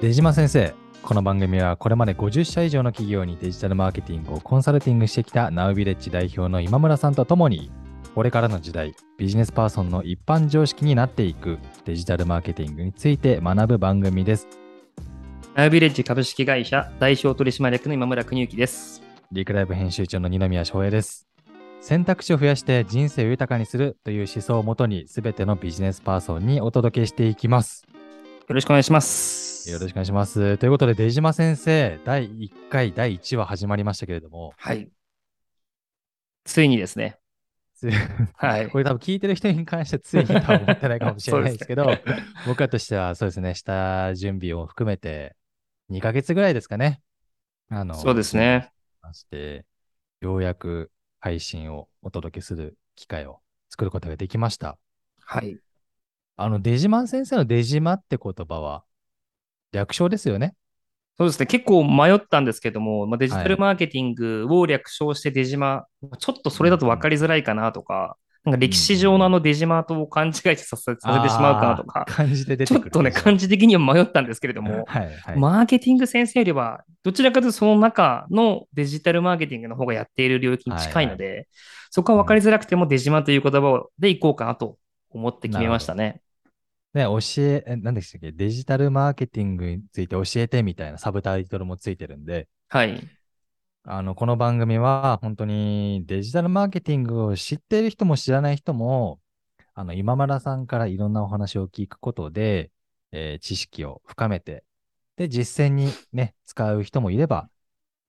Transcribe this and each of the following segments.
出島先生、この番組はこれまで50社以上の企業にデジタルマーケティングをコンサルティングしてきたナウビレッジ代表の今村さんとともに、これからの時代、ビジネスパーソンの一般常識になっていくデジタルマーケティングについて学ぶ番組です。ナウビレッジ株式会社代表取締役の今村邦之です。リクライブ編集長の二宮翔平です。選択肢を増やして人生を豊かにするという思想をもとに、すべてのビジネスパーソンにお届けしていきます。よろしくお願いします。よろしくお願いします。ということで、出島先生、第1回、第1話始まりましたけれども、はい。ついにですね。つはいこ。れ多分聞いてる人に関してついにとは思ってないかもしれないですけど、そうです僕らとしてはそうですね、下準備を含めて2ヶ月ぐらいですかね。あのそうですね。まして、ようやく配信をお届けする機会を作ることができました。はい。あの、出島先生の出島って言葉は略称ですよね。そうですね。結構迷ったんですけども、まあ、デジタはいルマーケティングを略称して出島、ちょっとそれだと分かりづらいかなとか、なんか歴史上のあの出島と勘違いさせさせてしまうかなとか。ちょっとね、感じ的には迷ったんですけれども、はいはい。マーケティング先生よりは、どちらかというとその中のデジタルマーケティングの方がやっている領域に近いので、そこは分かりづらくても出島という言葉でいこうかなと思って決めましたね。ね、教え、え何でしたっけ？デジタルマーケティングについて教えてみたいなサブタイトルもついてるんで、はい。あの、この番組は本当にデジタルマーケティングを知っている人も知らない人も、あの、今村さんからいろんなお話を聞くことで、えー知識を深めて、で、実践にね、使う人もいれば、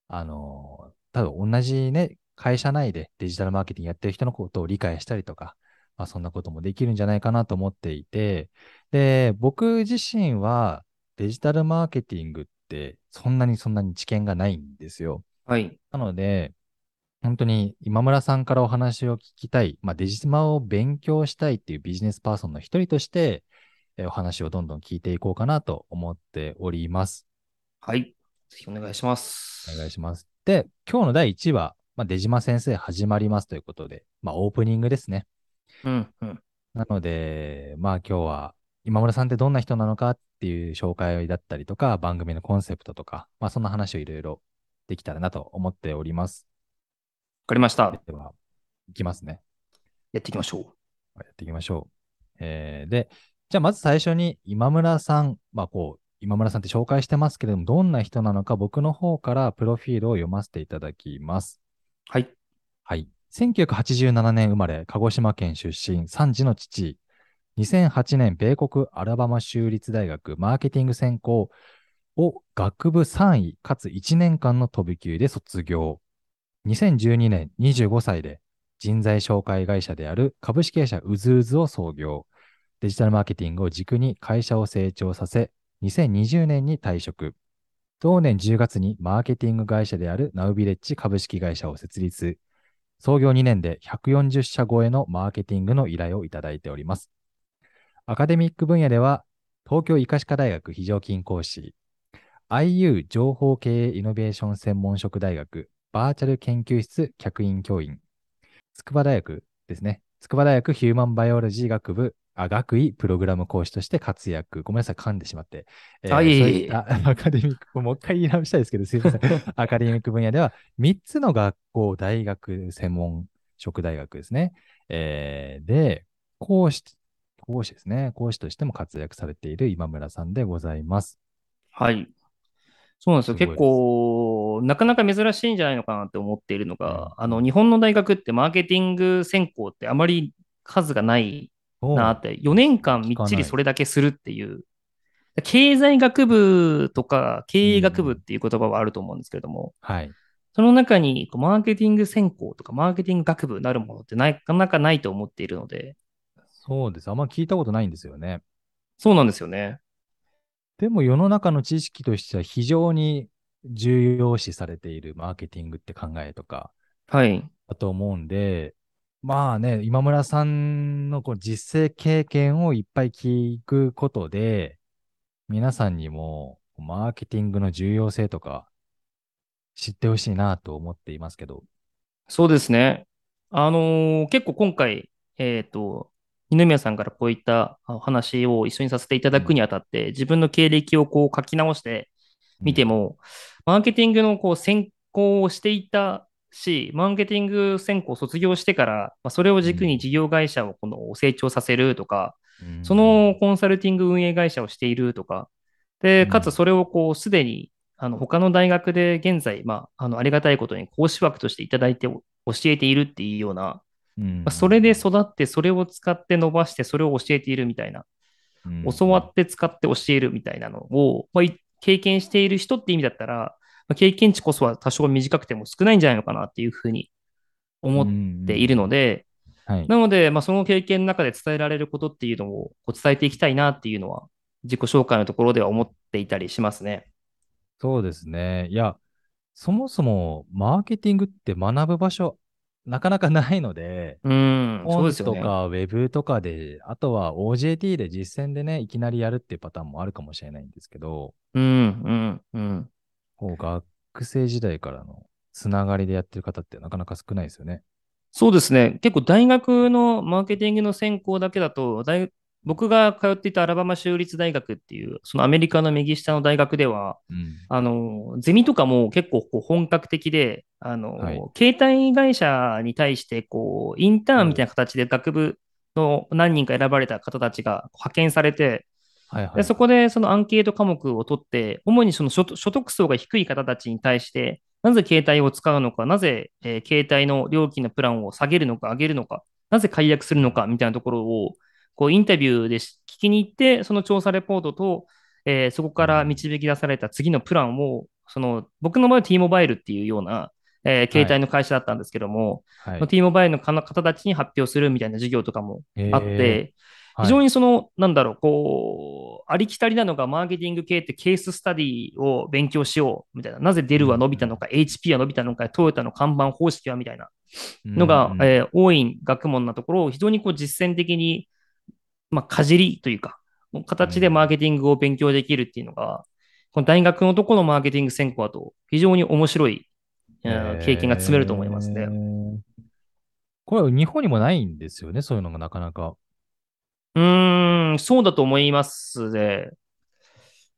あのー多分同じね、会社内でデジタルマーケティングやってる人のことを理解したりとか、まあそんなこともできるんじゃないかなと思っていて、で、僕自身はデジタルマーケティングってそんなにそんなに知見がないんですよ。はい。なので、本当に今村さんからお話を聞きたい、まあ、デジスマを勉強したいっていうビジネスパーソンの一人として、えーお話をどんどん聞いていこうかなと思っております。はい。ぜひお願いします。お願いします。で、今日の第1話、まあ、出島先生始まりますということで、まあ、オープニングですね。うん、うん。なので、まあ今日は今村さんってどんな人なのかっていう紹介だったりとか、番組のコンセプトとか、まあそんな話をいろいろできたらなと思っております。わかりました。では、いきますね。やっていきましょう。やっていきましょう。えーで、じゃあまず最初に今村さん、まあこう、今村さんって紹介してますけれども、どんな人なのか僕の方からプロフィールを読ませていただきます。はい。はい。1987年生まれ、鹿児島県出身、3児の父。2008年、米国アラバマ州立大学マーケティング専攻を学部3位、かつ1年間の飛び級で卒業。2012年、25歳で人材紹介会社である株式会社うずうずを創業。デジタルマーケティングを軸に会社を成長させ、2020年に退職。同年10月にマーケティング会社であるナウビレッジ株式会社を設立。創業2年で140社超えのマーケティングの依頼をいただいております。アカデミック分野では、東京医科歯科大学非常勤講師、IU 情報経営イノベーション専門職大学バーチャル研究室客員教員、筑波大学ですね。筑波大学ヒューマンバイオロジー学部、あ学位プログラム講師として活躍。ごめんなさい、噛んでしまって。えーはいそういったアカデミック、もう一回言い直したいですけど、すいません。アカデミック分野では、3つの学校、大学、専門職大学ですね。えーで、講師、講師ですね。講師としても活躍されている今村さんでございます。はい。そうなんですよ。す結構、なかなか珍しいんじゃないのかなって思っているのが、うんあの、日本の大学ってマーケティング専攻ってあまり数がないなって、4年間みっちりそれだけするっていう、経済学部とか経営学部っていう言葉はあると思うんですけれども、はい。その中にこうマーケティング専攻とかマーケティング学部なるものってなかなかないと思っているので、そうです。あんま聞いたことないんですよね。そうなんですよね。でも世の中の知識としては非常に重要視されているマーケティングって考えとかはい。だと思うんで、まあね、今村さんのこう実践経験をいっぱい聞くことで、皆さんにもマーケティングの重要性とか知ってほしいなと思っていますけど。そうですね。あのー結構今回、えっと、二宮さんからこういったお話を一緒にさせていただくにあたって、自分の経歴をこう書き直してみても、マーケティングのこう専攻をしていたし、マーケティング専攻を卒業してから、まあ、それを軸に事業会社をこの成長させるとか、うん。そのコンサルティング運営会社をしているとか、で、うん。かつそれをこう、すでに、あの、他の大学で現在、まあ、あの、ありがたいことに講師枠としていただいてお教えているっていうような、うん。まあそれで育って、それを使って伸ばして、それを教えているみたいな、うん。教わって使って教えるみたいなのを、まあ、い経験している人って意味だったら、まあ、経験値こそは多少短くても少ないんじゃないのかなっていうふうに思っているので、はい。なので、まあ、その経験の中で伝えられることっていうのをこう伝えていきたいなっていうのは、自己紹介のところでは思っていたりしますね。そうですね。いや、そもそもマーケティングって学ぶ場所、なかなかないので、うん、そう本ですよね。とかウェブとかで、あとは OJT で実践でね、いきなりやるっていうパターンもあるかもしれないんですけど、うん、うん、うん。こう学生時代からのつながりでやってる方ってなかなか少ないですよね。そうですね。結構大学のマーケティングの専攻だけだと、大僕が通っていたアラバマ州立大学っていう、そのアメリカの右下の大学では、うん。あの、ゼミとかも結構こう本格的で、あの、はい携帯会社に対して、こう、インターンみたいな形で学部の何人か選ばれた方たちが派遣されて、はいはい。でそこでそのアンケート科目を取って、主にその所得層が低い方たちに対して、なぜ携帯を使うのか、なぜ、えー携帯の料金のプランを下げるのか、上げるのか、なぜ解約するのかみたいなところを、こうインタビューでし聞きに行って、その調査レポートと、えーそこから導き出された次のプランを、その僕の場合は T モバイルっていうような、えー携帯の会社だったんですけども、はい。まあ T モバイルの方方たちに発表するみたいな授業とかもあっへて、はい非常にその、なんだろう、こう、ありきたりなのがマーケティング系ってケーススタディを勉強しようみたいな。なぜデルは伸びたのか、HP は伸びたのか、トヨタの看板方式はみたいなのが、うんうんえー多い学問なところを非常にこう実践的に、まあ、かじりというか、形でマーケティングを勉強できるっていうのが、この大学のところのマーケティング専攻だと非常に面白い、えー経験が積めると思いますね。これ日本にもないんですよね、そういうのがなかなか。うーん、そうだと思いますね。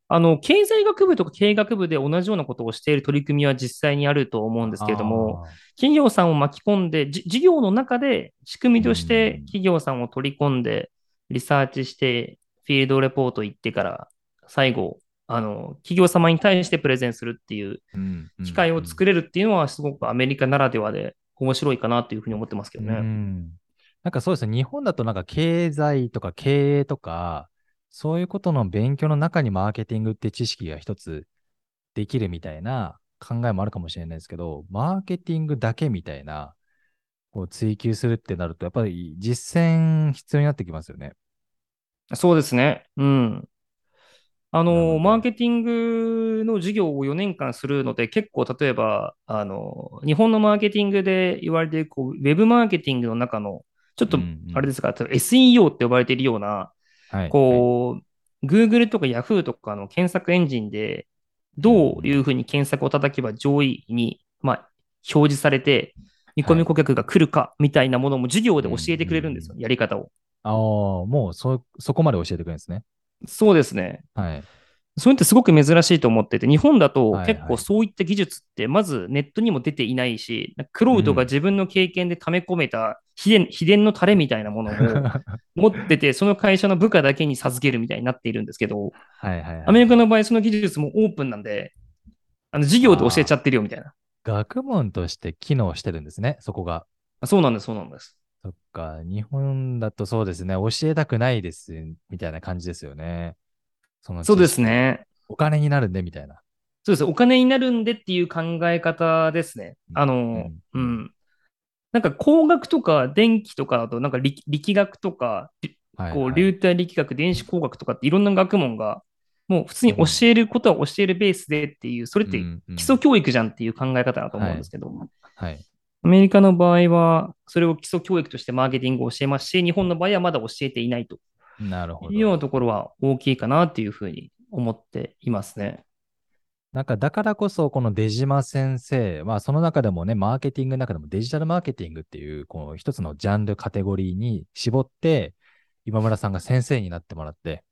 あの、経済学部とか経営学部で同じようなことをしている取り組みは実際にあると思うんですけれども、企業さんを巻き込んで、じ事業の中で仕組みとしてうん企業さんを取り込んで、リサーチして、フィールドレポート行ってから、最後、あの、企業様に対してプレゼンするっていう機会を作れるっていうのは、すごくアメリカならではで面白いかなっていうふうに思ってますけどうね。んなんかそうですね、日本だとなんか経済とか経営とか、そういうことの勉強の中にマーケティングって知識が一つできるみたいな考えもあるかもしれないですけど、マーケティングだけみたいな、こう追求するってなると、やっぱり実践必要になってきますよね。そうですね。うん。あなのマーケティングの授業を4年間するので、結構例えば、あの、日本のマーケティングで言われている、こう、ウェブマーケティングの中の、ちょっとうんうんあれですか、例えば SEO って呼ばれているような、はい。こう、Google とか Yahoo とかの検索エンジンで、どういうふうに検索を叩けば上位に、まあ、表示されて、見込み顧客が来るかみたいなものも授業で教えてくれるんですよ、やり方を。ああ、もうそ、そこまで教えてくれるんですね。そうですね。はい。そういうのってすごく珍しいと思ってて、日本だとはいはい結構そういった技術ってまずネットにも出ていないし、クロウドが自分の経験で溜め込めた秘伝秘伝のタレみたいなものを 持ってて、その会社の部下だけに授けるみたいになっているんですけど、はいはいはい。アメリカの場合その技術もオープンなんで、あの授業で教えちゃってるよみたいな。学問として機能してるんですね、そこが。あそうなんです、そうなんです。そっか、日本だとそうですね、教えたくないです、みたいな感じですよね。そのそうです。ね。お金になるんで、みたいな。そうです。お金になるんでっていう考え方ですね。あの、うんうん。なんか工学とか電気とかだと、なんか力力学とか、こう流体力学、電子工学とかっていろんな学問が、もう普通に教えることは教えるベースでっていう、それって基礎教育じゃんっていう考え方だと思うんですけど、はい。アメリカの場合は、それを基礎教育としてマーケティングを教えますし、日本の場合はまだ教えていないとなるほいうようなど。ところは大きいかなっていうふうに思っていますね。なんか、だからこそ、この出島先生、まあ、その中でもね、マーケティングの中でもデジタルマーケティングっていう、こう、一つのジャンル、カテゴリーに絞って、今村さんが先生になってもらって、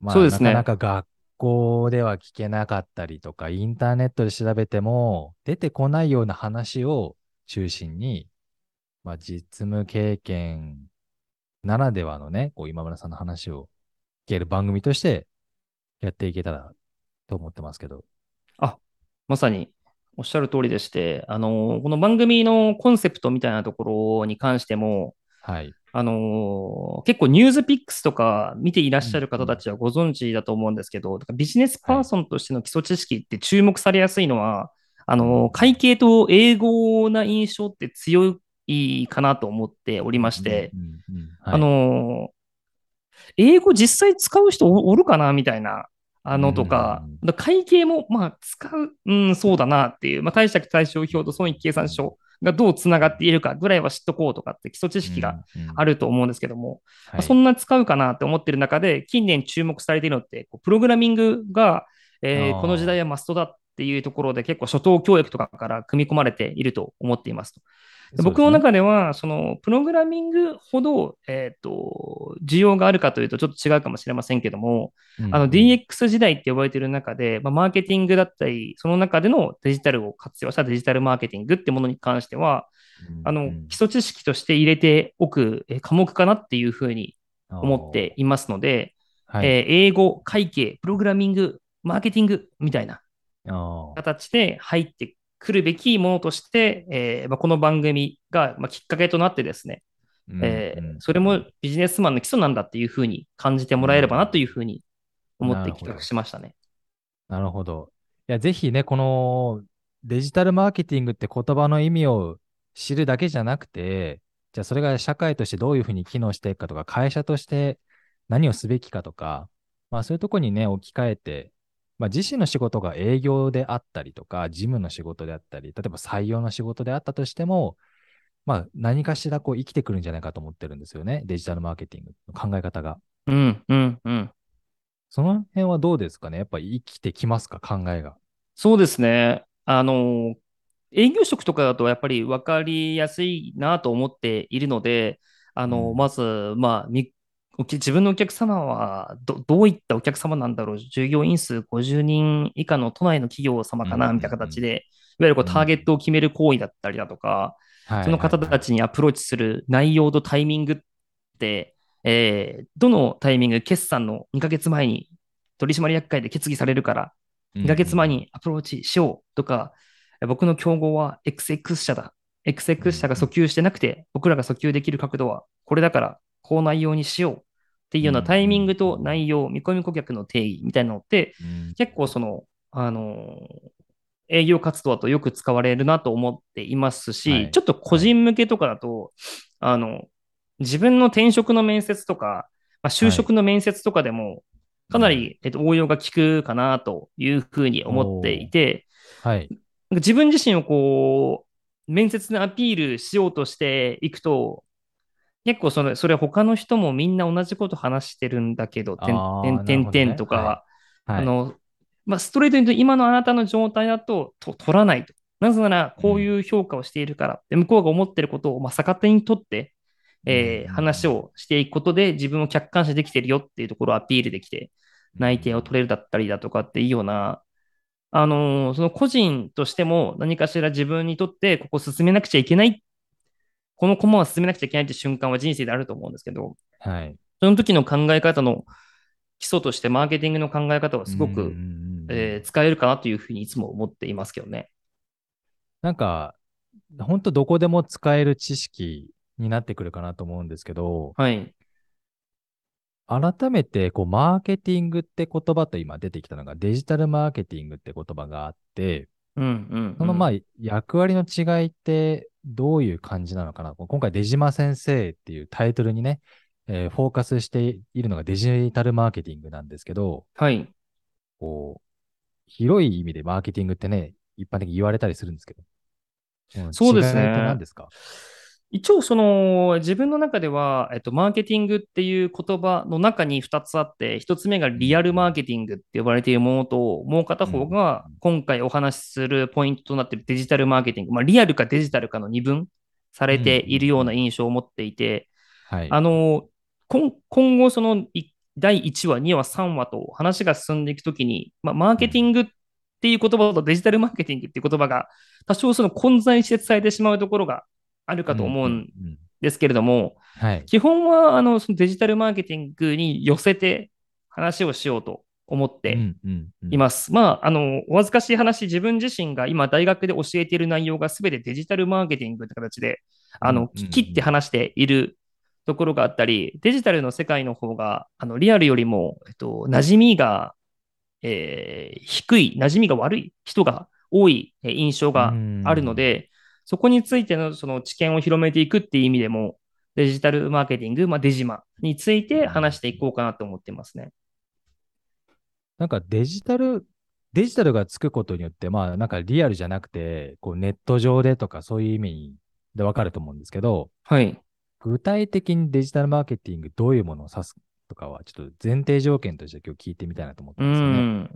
まあ、そうですね。なかなか学校では聞けなかったりとか、インターネットで調べても出てこないような話を中心に、まあ、実務経験ならではのね、こう今村さんの話を聞ける番組としてやっていけたらと思ってますけど。まさにおっしゃる通りでして、あのこの番組のコンセプトみたいなところに関しても、はい。あの結構ニュースピックスとか見ていらっしゃる方たちはご存知だと思うんですけど、だからビジネスパーソンとしての基礎知識って注目されやすいのは、あの会計と英語な印象って強いかなと思っておりまして、うんうんうんはいあの英語実際使う人おおるかなみたいな、あのとかうん、だ会計もまあ使う、うん、そうだなっていう、まあ、貸借対照表と損益計算書がどうつながっているかぐらいは知っとこうとかって基礎知識がある。ると思うんですけども、まあはいそんな使うかなって思ってる中で、近年注目されているのって、こうプログラミングが、えーこの時代はマストだっていうところで結構初等教育とかから組み込まれていると思っていますと。で僕の中では、そのプログラミングほど、えっ、と、需要があるかというとちょっと違うかもしれませんけども、あの DX 時代って呼ばれている中で、まあ、マーケティングだったり、その中でのデジタルを活用したデジタルマーケティングってものに関しては、あの、基礎知識として入れておくえー科目かなっていうふうに思っていますので、はい。えー英語、会計、プログラミング、マーケティングみたいな形で入ってくるべきものとして、えーまあ、この番組が、まあ、きっかけとなってですね、えーうんうんそれもビジネスマンの基礎なんだっていうふうに感じてもらえればなというふうに思って企画しましたね。なるほど。いや、ぜひね、このデジタルマーケティングって言葉の意味を知るだけじゃなくて、じゃあそれが社会としてどういうふうに機能していくかとか、会社として何をすべきかとか、まあそういうところにね、置き換えて、まあ自身の仕事が営業であったりとか、事務の仕事であったり、例えば採用の仕事であったとしても、まあ何かしらこう生きてくるんじゃないかと思ってるんですよね。デジタルマーケティングの考え方が。うん、うん、うん。その辺はどうですかね？やっぱり生きてきますか？考えが。そうですね。あの、営業職とかだとやっぱり分かりやすいなと思っているので、あの、うんまず、まあ、自分のお客様はど、どういったお客様なんだろう、従業員数50人以下の都内の企業様かな、うんみたいな形で、いわゆるこううんターゲットを決める行為だったりだとか、はいその方たちにアプローチする内容とタイミングって、えーどのタイミング、決算の2ヶ月前に取締役会で決議されるから、2ヶ月前にアプローチしようとか、僕の競合は XX 社だ。XX 社が訴求してなくて、僕らが訴求できる角度はこれだから、こう内容にしようっていうようなタイミングと内容、見込み顧客の定義みたいなのって、うん。結構その、あのー営業活動だとよく使われるなと思っていますし、はい。ちょっと個人向けとかだと、あの、自分の転職の面接とか、まあ、就職の面接とかでも、かなり、えっと、応用が効くかなというふうに思っていて、はい。自分自身をこう、面接でアピールしようとしていくと、結構それ、それ他の人もみんな同じこと話してるんだけど、てんあーてんてんてんとか、なるほどねはい。あの、まあ、ストレートに言うと今のあなたの状態だとと取らないと。なぜなら、こういう評価をしているから、で向こうが思ってることを、まあ、逆手にとって、えーうん。話をしていくことで自分を客観視できてるよっていうところをアピールできて、内定を取れるだったりだとかっていうような、あのーその個人としても何かしら自分にとってここ進めなくちゃいけない、この駒は進めなくちゃいけないって瞬間は人生であると思うんですけど、はい。その時の考え方の基礎としてマーケティングの考え方はすごく、えー使えるかなというふうにいつも思っていますけどね。なんか、本当どこでも使える知識になってくるかなと思うんですけど、はい。改めて、こう、マーケティングって言葉と今出てきたのが、デジタルマーケティングって言葉があって、うんうん、うん。そのまあ、役割の違いってどういう感じなのかな？今回、出島先生っていうタイトルにね、えーフォーカスしているのがデジタルマーケティングなんですけど、はい。こう、広い意味でマーケティングってね、一般的に言われたりするんですけど。んそうですね何ですか？一応、その、自分の中では、えっと、マーケティングっていう言葉の中に2つあって、1つ目がリアルマーケティングって呼ばれているものと、もう片方が今回お話しするポイントとなっているデジタルマーケティング。まあ、リアルかデジタルかの二分されているような印象を持っていて、はい。あの、今今後そのい第1話、2話、3話と話が進んでいくときに、まあ、マーケティングっていう言葉とデジタルマーケティングっていう言葉が多少その混在して伝えてしまうところがあるかと思うんですけれども、はい。基本はあのそのデジタルマーケティングに寄せて話をしようと思っています。まあ、あの、お恥ずかしい話、自分自身が今大学で教えている内容が全てデジタルマーケティングって形で、あの、切って話しているところがあったり、デジタルの世界の方が、あの、リアルよりも、えっと、馴染みが、えー低い、馴染みが悪い人が多いえー印象があるので、そこについてのその知見を広めていくっていう意味でも、デジタルマーケティング、まあ、デジマについて話していこうかなと思ってますね。なんかデジタル、デジタルがつくことによって、まあなんかリアルじゃなくて、こうネット上でとかそういう意味でわかると思うんですけど、はい。具体的にデジタルマーケティングどういうものを指すとかは、ちょっと前提条件として今日聞いてみたいなと思ったうんですよね。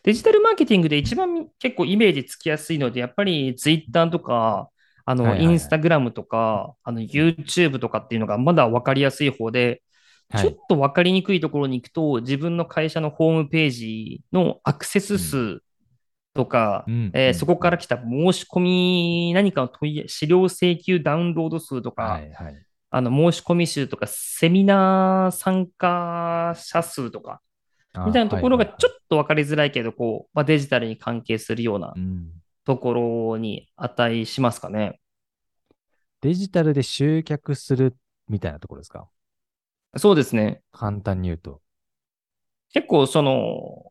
ん。デジタルマーケティングで一番結構イメージつきやすいので、やっぱりツイッターとか、あの、インスタグラムとか、あの、YouTube とかっていうのがまだ分かりやすい方で、はいちょっと分かりにくいところに行くと、自分の会社のホームページのアクセス数とか、うんうんえーそこから来た申し込み、何かの問い、資料請求ダウンロード数とか、はいはい。あの、申し込み数とか、セミナー参加者数とか、みたいなところがちょっっと分かりづらいけど、こう、まあ、デジタルに関係するようなと、ころに値しますかね。デジタルで集客するみたいなところですか？そうですね。簡単に言うと。結構その、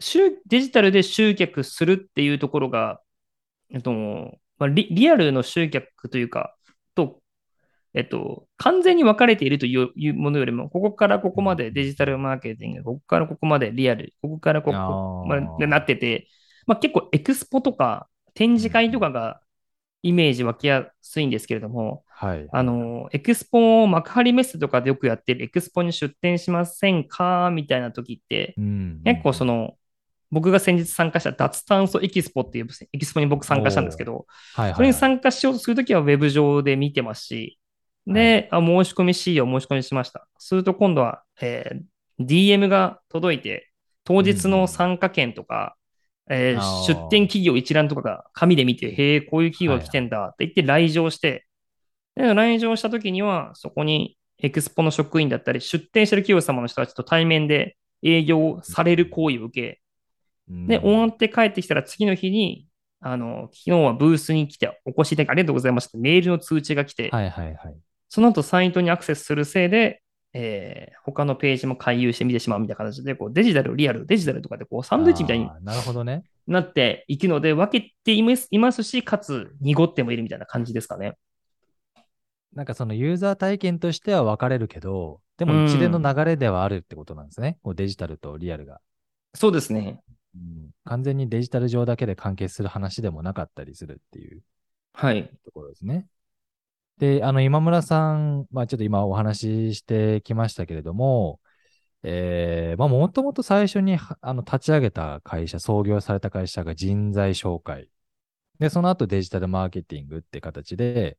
集デジタルで集客するっていうところが、えっと、まあ、リリアルの集客というか、と、えっと、完全に分かれているというものよりも、ここからここまでデジタルマーケティング、ここからここまでリアル、ここからここまでなってて、まあ、結構エクスポとか展示会とかがイメージ湧きやすいんですけれども、はい。あの、エクスポ、幕張メッセとかでよくやってるエクスポに出展しませんかみたいな時って、うん。結構その、僕が先日参加した脱炭素エキスポっていうエキスポに僕参加したんですけど、はいはいはい。それに参加しようとするときはウェブ上で見てますし、で、あ申し込み C を申し込みしました。すると今度は、えー DM が届いて、当日の参加券とか、えーあー出展企業一覧とかが紙で見て、へえ、こういう企業が来てんだって言って来場して、で来場した時には、そこにエクスポの職員だったり、出展してる企業様の人たちと対面で営業される行為を受け、うんで、終わって帰ってきたら次の日に、あの、昨日はブースに来てお越しいただきありがとうございました。メールの通知が来て、はいはいはい。その後サイトにアクセスするせいで、えー他のページも回遊して見てしまうみたいな形で、こうデジタル、リアル、デジタルとかでこうサンドイッチみたいになるほどね。なっていくので、分けていますいますし、かつ濁ってもいるみたいな感じですかね。なんかそのユーザー体験としては分かれるけど、でも一連の流れではあるってことなんですね。こうデジタルとリアルが、そうですね。うん完全にデジタル上だけで関係する話でもなかったりするっていうはい。ところですね。で、あの、今村さん、まあちょっと今お話ししてきましたけれども、えー、まあもともと最初にはあの立ち上げた会社、創業された会社が人材紹介。で、その後デジタルマーケティングって形で、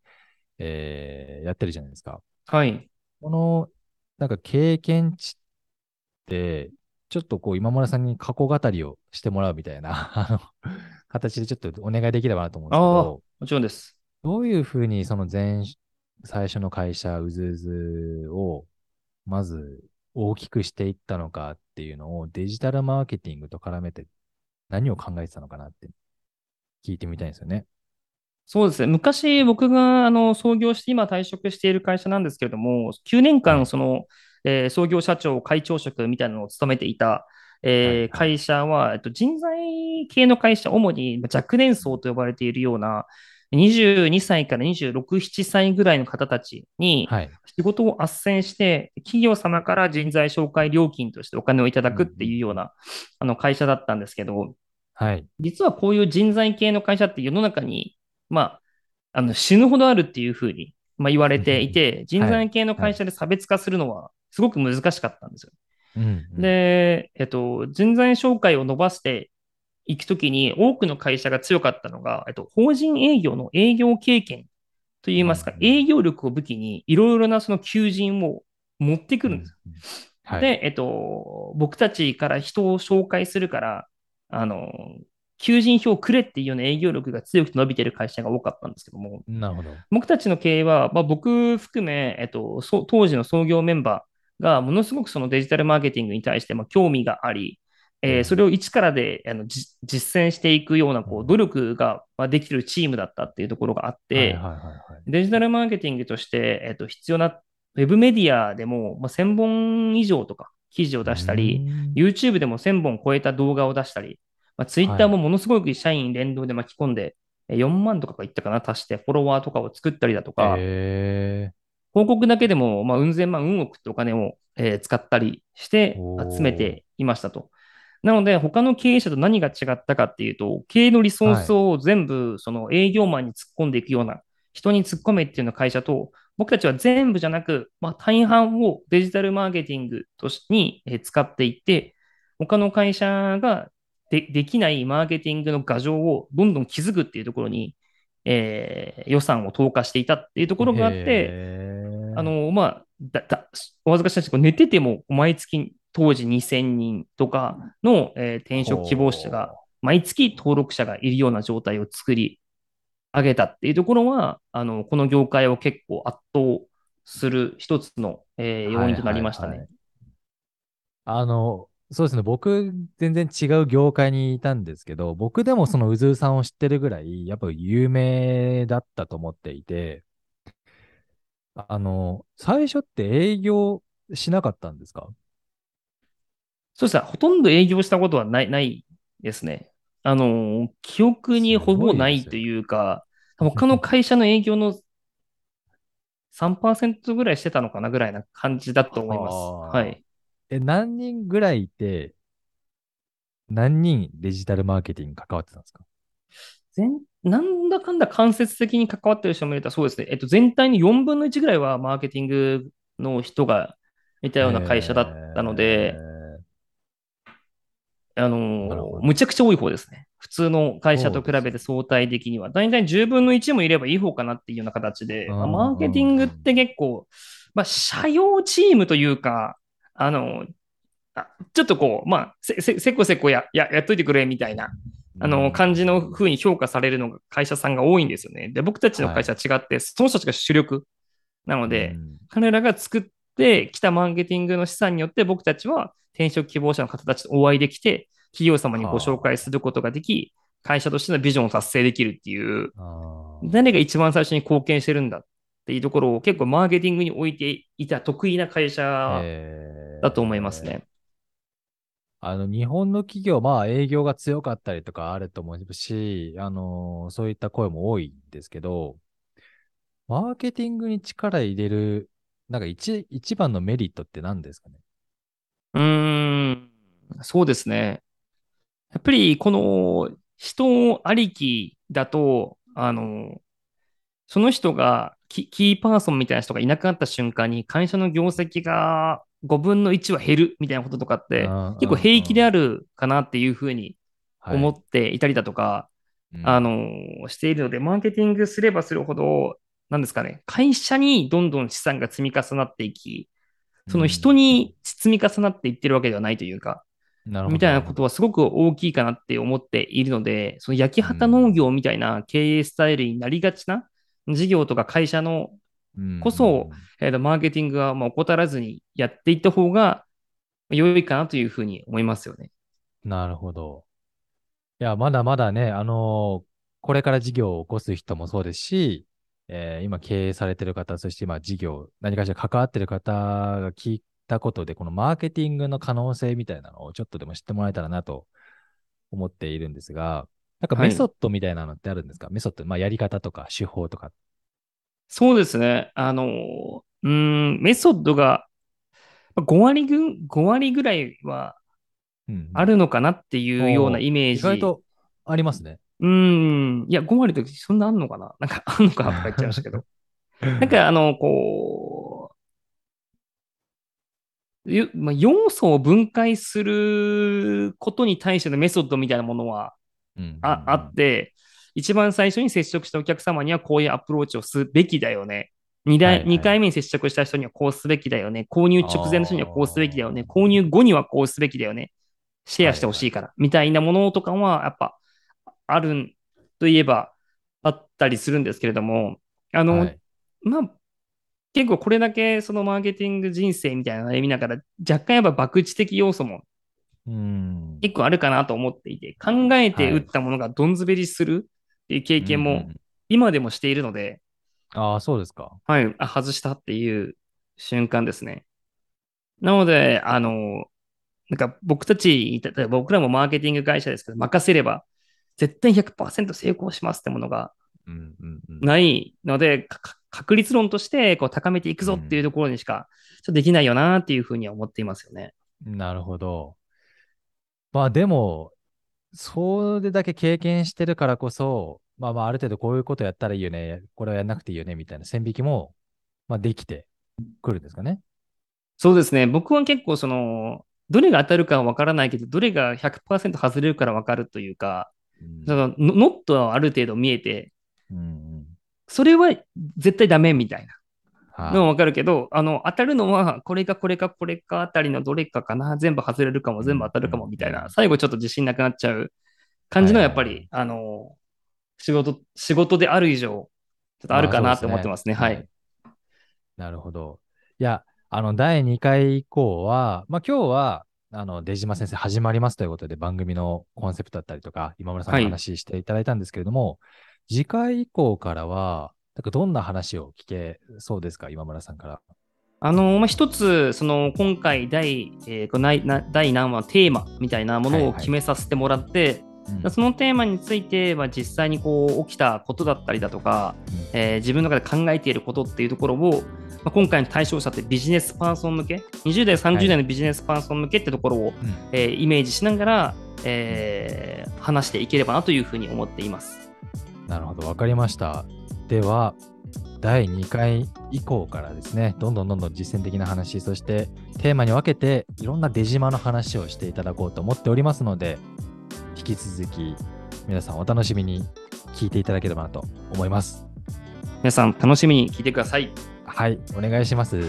えー、やってるじゃないですか。はい。この、なんか経験値って、ちょっとこう今村さんに過去語りをしてもらうみたいな、あの、形でちょっとお願いできればなと思うんですけああ、ど、もちろんです。どういうふうにその前、最初の会社、うずうずを、まず大きくしていったのかっていうのをデジタルマーケティングと絡めて何を考えてたのかなって聞いてみたいんですよね。そうですね。昔僕があの創業して今退職している会社なんですけれども、9年はい間その、えー創業社長会長職みたいなのを務めていた、えーはいはい会社は、えっと、人材系の会社、主に若年層と呼ばれているような22歳から26、7歳ぐらいの方たちにはい。仕事を斡旋して、企業様から人材紹介料金としてお金をいただくっていうようなあの会社だったんですけど、はい。実はこういう人材系の会社って世の中に、まあ、あの死ぬほどあるっていうふうに、まあ、言われていて、人材系の会社で差別化するのはすごく難しかったんですよ。で、えっと、人材紹介を伸ばしていくときに多くの会社が強かったのが、えっと、法人営業の営業経験といいますか、うんうん営業力を武器に、いろいろなその求人を持ってくるんです。うんうんはい。で、えっと、僕たちから人を紹介するから、あの、求人票をくれっていうような営業力が強くて伸びてる会社が多かったんですけども、なるほど。僕たちの経営は、まあ、僕含め、えっと、当時の創業メンバーがものすごくそのデジタルマーケティングに対してまあ興味があり、えーうん。それを一からであのじ実践していくようなこううん。努力がまあできるチームだったっていうところがあって、はいはいはいはい。デジタルマーケティングとして、えっと、必要なウェブメディアでも、まあ、1000本以上とか記事を出したり、うん、YouTube でも1000本超えた動画を出したり、まあ、Twitter もものすごく社員連動で巻き込んで、えー4万とかがいったかな、足して、フォロワーとかを作ったりだとか、え広告だけでも、まあ、うん千万、うん億ってお金を、えー使ったりして集めていましたと。なので、他の経営者と何が違ったかっていうと、経営のリソースを全部、その営業マンに突っ込んでいくような、人に突っ込めっていうような会社と、僕たちは全部じゃなく、まあ、大半をデジタルマーケティングとしにえー使っていって、他の会社がでできないマーケティングの牙城をどんどん築くっていうところに、えー予算を投下していたっていうところがあって、あ、の、まあ、だ、だ、お恥ずかしいですけど、寝てても毎月当時2000人とかの、えー転職希望者が毎月登録者がいるような状態を作り上げたっていうところは、あの、この業界を結構圧倒する一つの、えー要因となりましたねはいはいはい。あの、そうですね。僕、全然違う業界にいたんですけど、僕でもそのうずうさんを知ってるぐらい、やっぱ有名だったと思っていて、あの、最初って営業しなかったんですか？そうしたら、ほとんど営業したことはない、ないですね。あの、記憶にほぼないというか、他の会社の営業の3%ぐらいしてたのかなぐらいな感じだと思います。はい。え、何人ぐらいいて、何人デジタルマーケティングに関わってたんですか？全、なんだかんだ間接的に関わってる人もいると、そうですね。えっと、全体の4分の1ぐらいはマーケティングの人がいたような会社だったので、えあのむちゃくちゃ多い方ですね。普通の会社と比べて相対的には。大体10分の1もいればいい方かなっていうような形で、まマーケティングって結構、まあ、社用チームというか、あの、あちょっとこう、まあ、せ、せ、せこせこや、や、やっといてくれみたいな、ーあの、感じのうん風に評価されるのが会社さんが多いんですよね。で、僕たちの会社は違って、その人たちが主力。なので、うん。彼らが作ってきたマーケティングの資産によって僕たちは転職希望者の方たちとお会いできて、企業様にご紹介することができ、会社としてのビジョンを達成できるっていう、誰が一番最初に貢献してるんだっていうところを結構マーケティングに置いていた得意な会社えーだと思いますね。あの、日本の企業、まあ営業が強かったりとかあると思うし、あの、そういった声も多いんですけど、マーケティングに力入れる、なんか一、一番のメリットって何ですかね？うーん、そうですね。やっぱりこの人ありきだと、あの、その人がキキーパーソンみたいな人がいなくなった瞬間に会社の業績が5分の1は減るみたいなこととかってうん結構平気であるかなっていうふうにはい思っていたりだとか、うん。あの、しているので、マーケティングすればするほど、なんですかね、会社にどんどん資産が積み重なっていき、その人に積み重なっていってるわけではないというか、なるほどみたいなことはすごく大きいかなって思っているので、その焼き畑農業みたいな経営スタイルになりがちな事業とか会社の、うんこそえーとマーケティングはまあ怠らずにやっていった方が良いかなというふうに思いますよね。なるほど。いや、まだまだね、あのーこれから事業を起こす人もそうですし、えー今経営されてる方、そして今事業、何かしら関わってる方が聞いたことで、このマーケティングの可能性みたいなのをちょっとでも知ってもらえたらなと思っているんですが、なんかはいメソッドみたいなのってあるんですか、メソッド、まあやり方とか手法とか。そうですね。あの、うーん、メソッドがまあ5割ぐ、5割ぐらいはうんあるのかなっていうようなイメージ。意外とありますね。うーん。いや、5割とそんなあんのかな？なんかあんのかなとか言っちゃいましたけど。なんか、あの、こう、ゆまあ、要素を分解することに対してのメソッドみたいなものはうんああって、一番最初に接触したお客様にはこういうアプローチをすべきだよね。2, はいはい2回目に接触した人にはこうすべきだよね。購入直前の人にはこうすべきだよね。購入後にはこうすべきだよね。シェアしてほしいから、みたいなものとかは、やっぱ、あるんといえば、あったりするんですけれども、あの、はいまあ、結構これだけそのマーケティング人生みたいなのを見ながら、若干やっぱ博打的要素もうん。結構あるかなと思っていて、考えて打ったものがどんずべりするっていう経験も今でもしているので、ああ、そうですか。はい、あ、外したっていう瞬間ですね。なので、あの、なんか僕たち、僕らもマーケティング会社ですけど、任せれば絶対100%成功しますってものがうんうんうん。ないので、かか確率論としてこう高めていくぞっていうところにしかちょっとできないよなっていうふうには思っていますよね。なるほど。まあでも、それだけ経験してるからこそ、まあまあある程度こういうことやったらいいよね、これはやんなくていいよねみたいな線引きも、まあできてくるんですかね。そうですね。僕は結構その、どれが当たるかは分からないけど、どれが100%外れるから分かるというか、うん。そのノノットはある程度見えて、それは絶対ダメみたいな。はい。のは分かるけど、あの、当たるのは、これかこれかこれかあたりのどれかかな、全部外れるかも、全部当たるかもみたいうんな、最後ちょっと自信なくなっちゃう感じの、やっぱり、あの、仕事、仕事である以上、ちょっとあるかなって思ってますね。はい。なるほど。いや、あの、第2回以降は、まあ今日は、あの、出島先生始まりますということで番組のコンセプトだったりとか、今村さんのはい。話していただいたんですけれども、次回以降からは、なんかどんな話を聞けそうですか、今村さんから。あの、まあ、一つ、その、今回第、えーこのないな第何話テーマみたいなものを決めさせてもらって、うん。そのテーマについて、まあ、実際にこう起きたことだったりだとか、えー自分の中で考えていることっていうところを、まあ、今回の対象者ってビジネスパーソン向け、20代、30代のビジネスパーソン向けってところを、うんえーイメージしながら、えー話していければなというふうに思っています。なるほど、わかりました。では、第2回以降からですね、どんどんどんどん実践的な話、そしてテーマに分けていろんな出島の話をしていただこうと思っておりますので、引き続き皆さんお楽しみに聞いていただければなと思います。皆さん楽しみに聞いてください。はい、お願いします。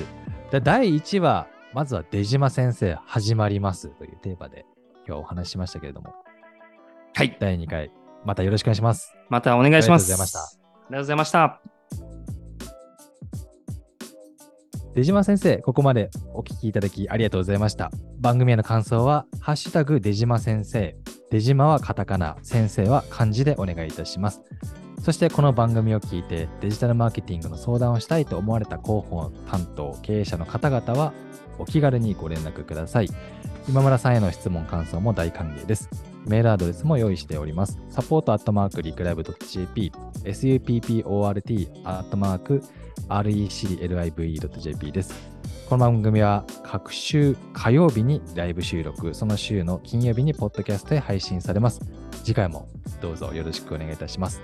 で第1話、まずは出島先生始まりますというテーマで今日はお話ししましたけれども、はい。第2回、またよろしくお願いします。またお願いします。ありがとうございましたありがとうございました。出島先生、ここまでお聞きいただきありがとうございました。番組への感想は、ハッシュタグ出島先生。出島はカタカナ、先生は漢字でお願いいたします。そしてこの番組を聞いてデジタルマーケティングの相談をしたいと思われた広報担当、経営者の方々はお気軽にご連絡ください。今村さんへの質問、感想も大歓迎です。メールアドレスも用意しております。サポートアットマークリクライブ .jp、support アットマーク reclive.jp です。この番組は各週火曜日にライブ収録、その週の金曜日にポッドキャストで配信されます。次回もどうぞよろしくお願いいたします。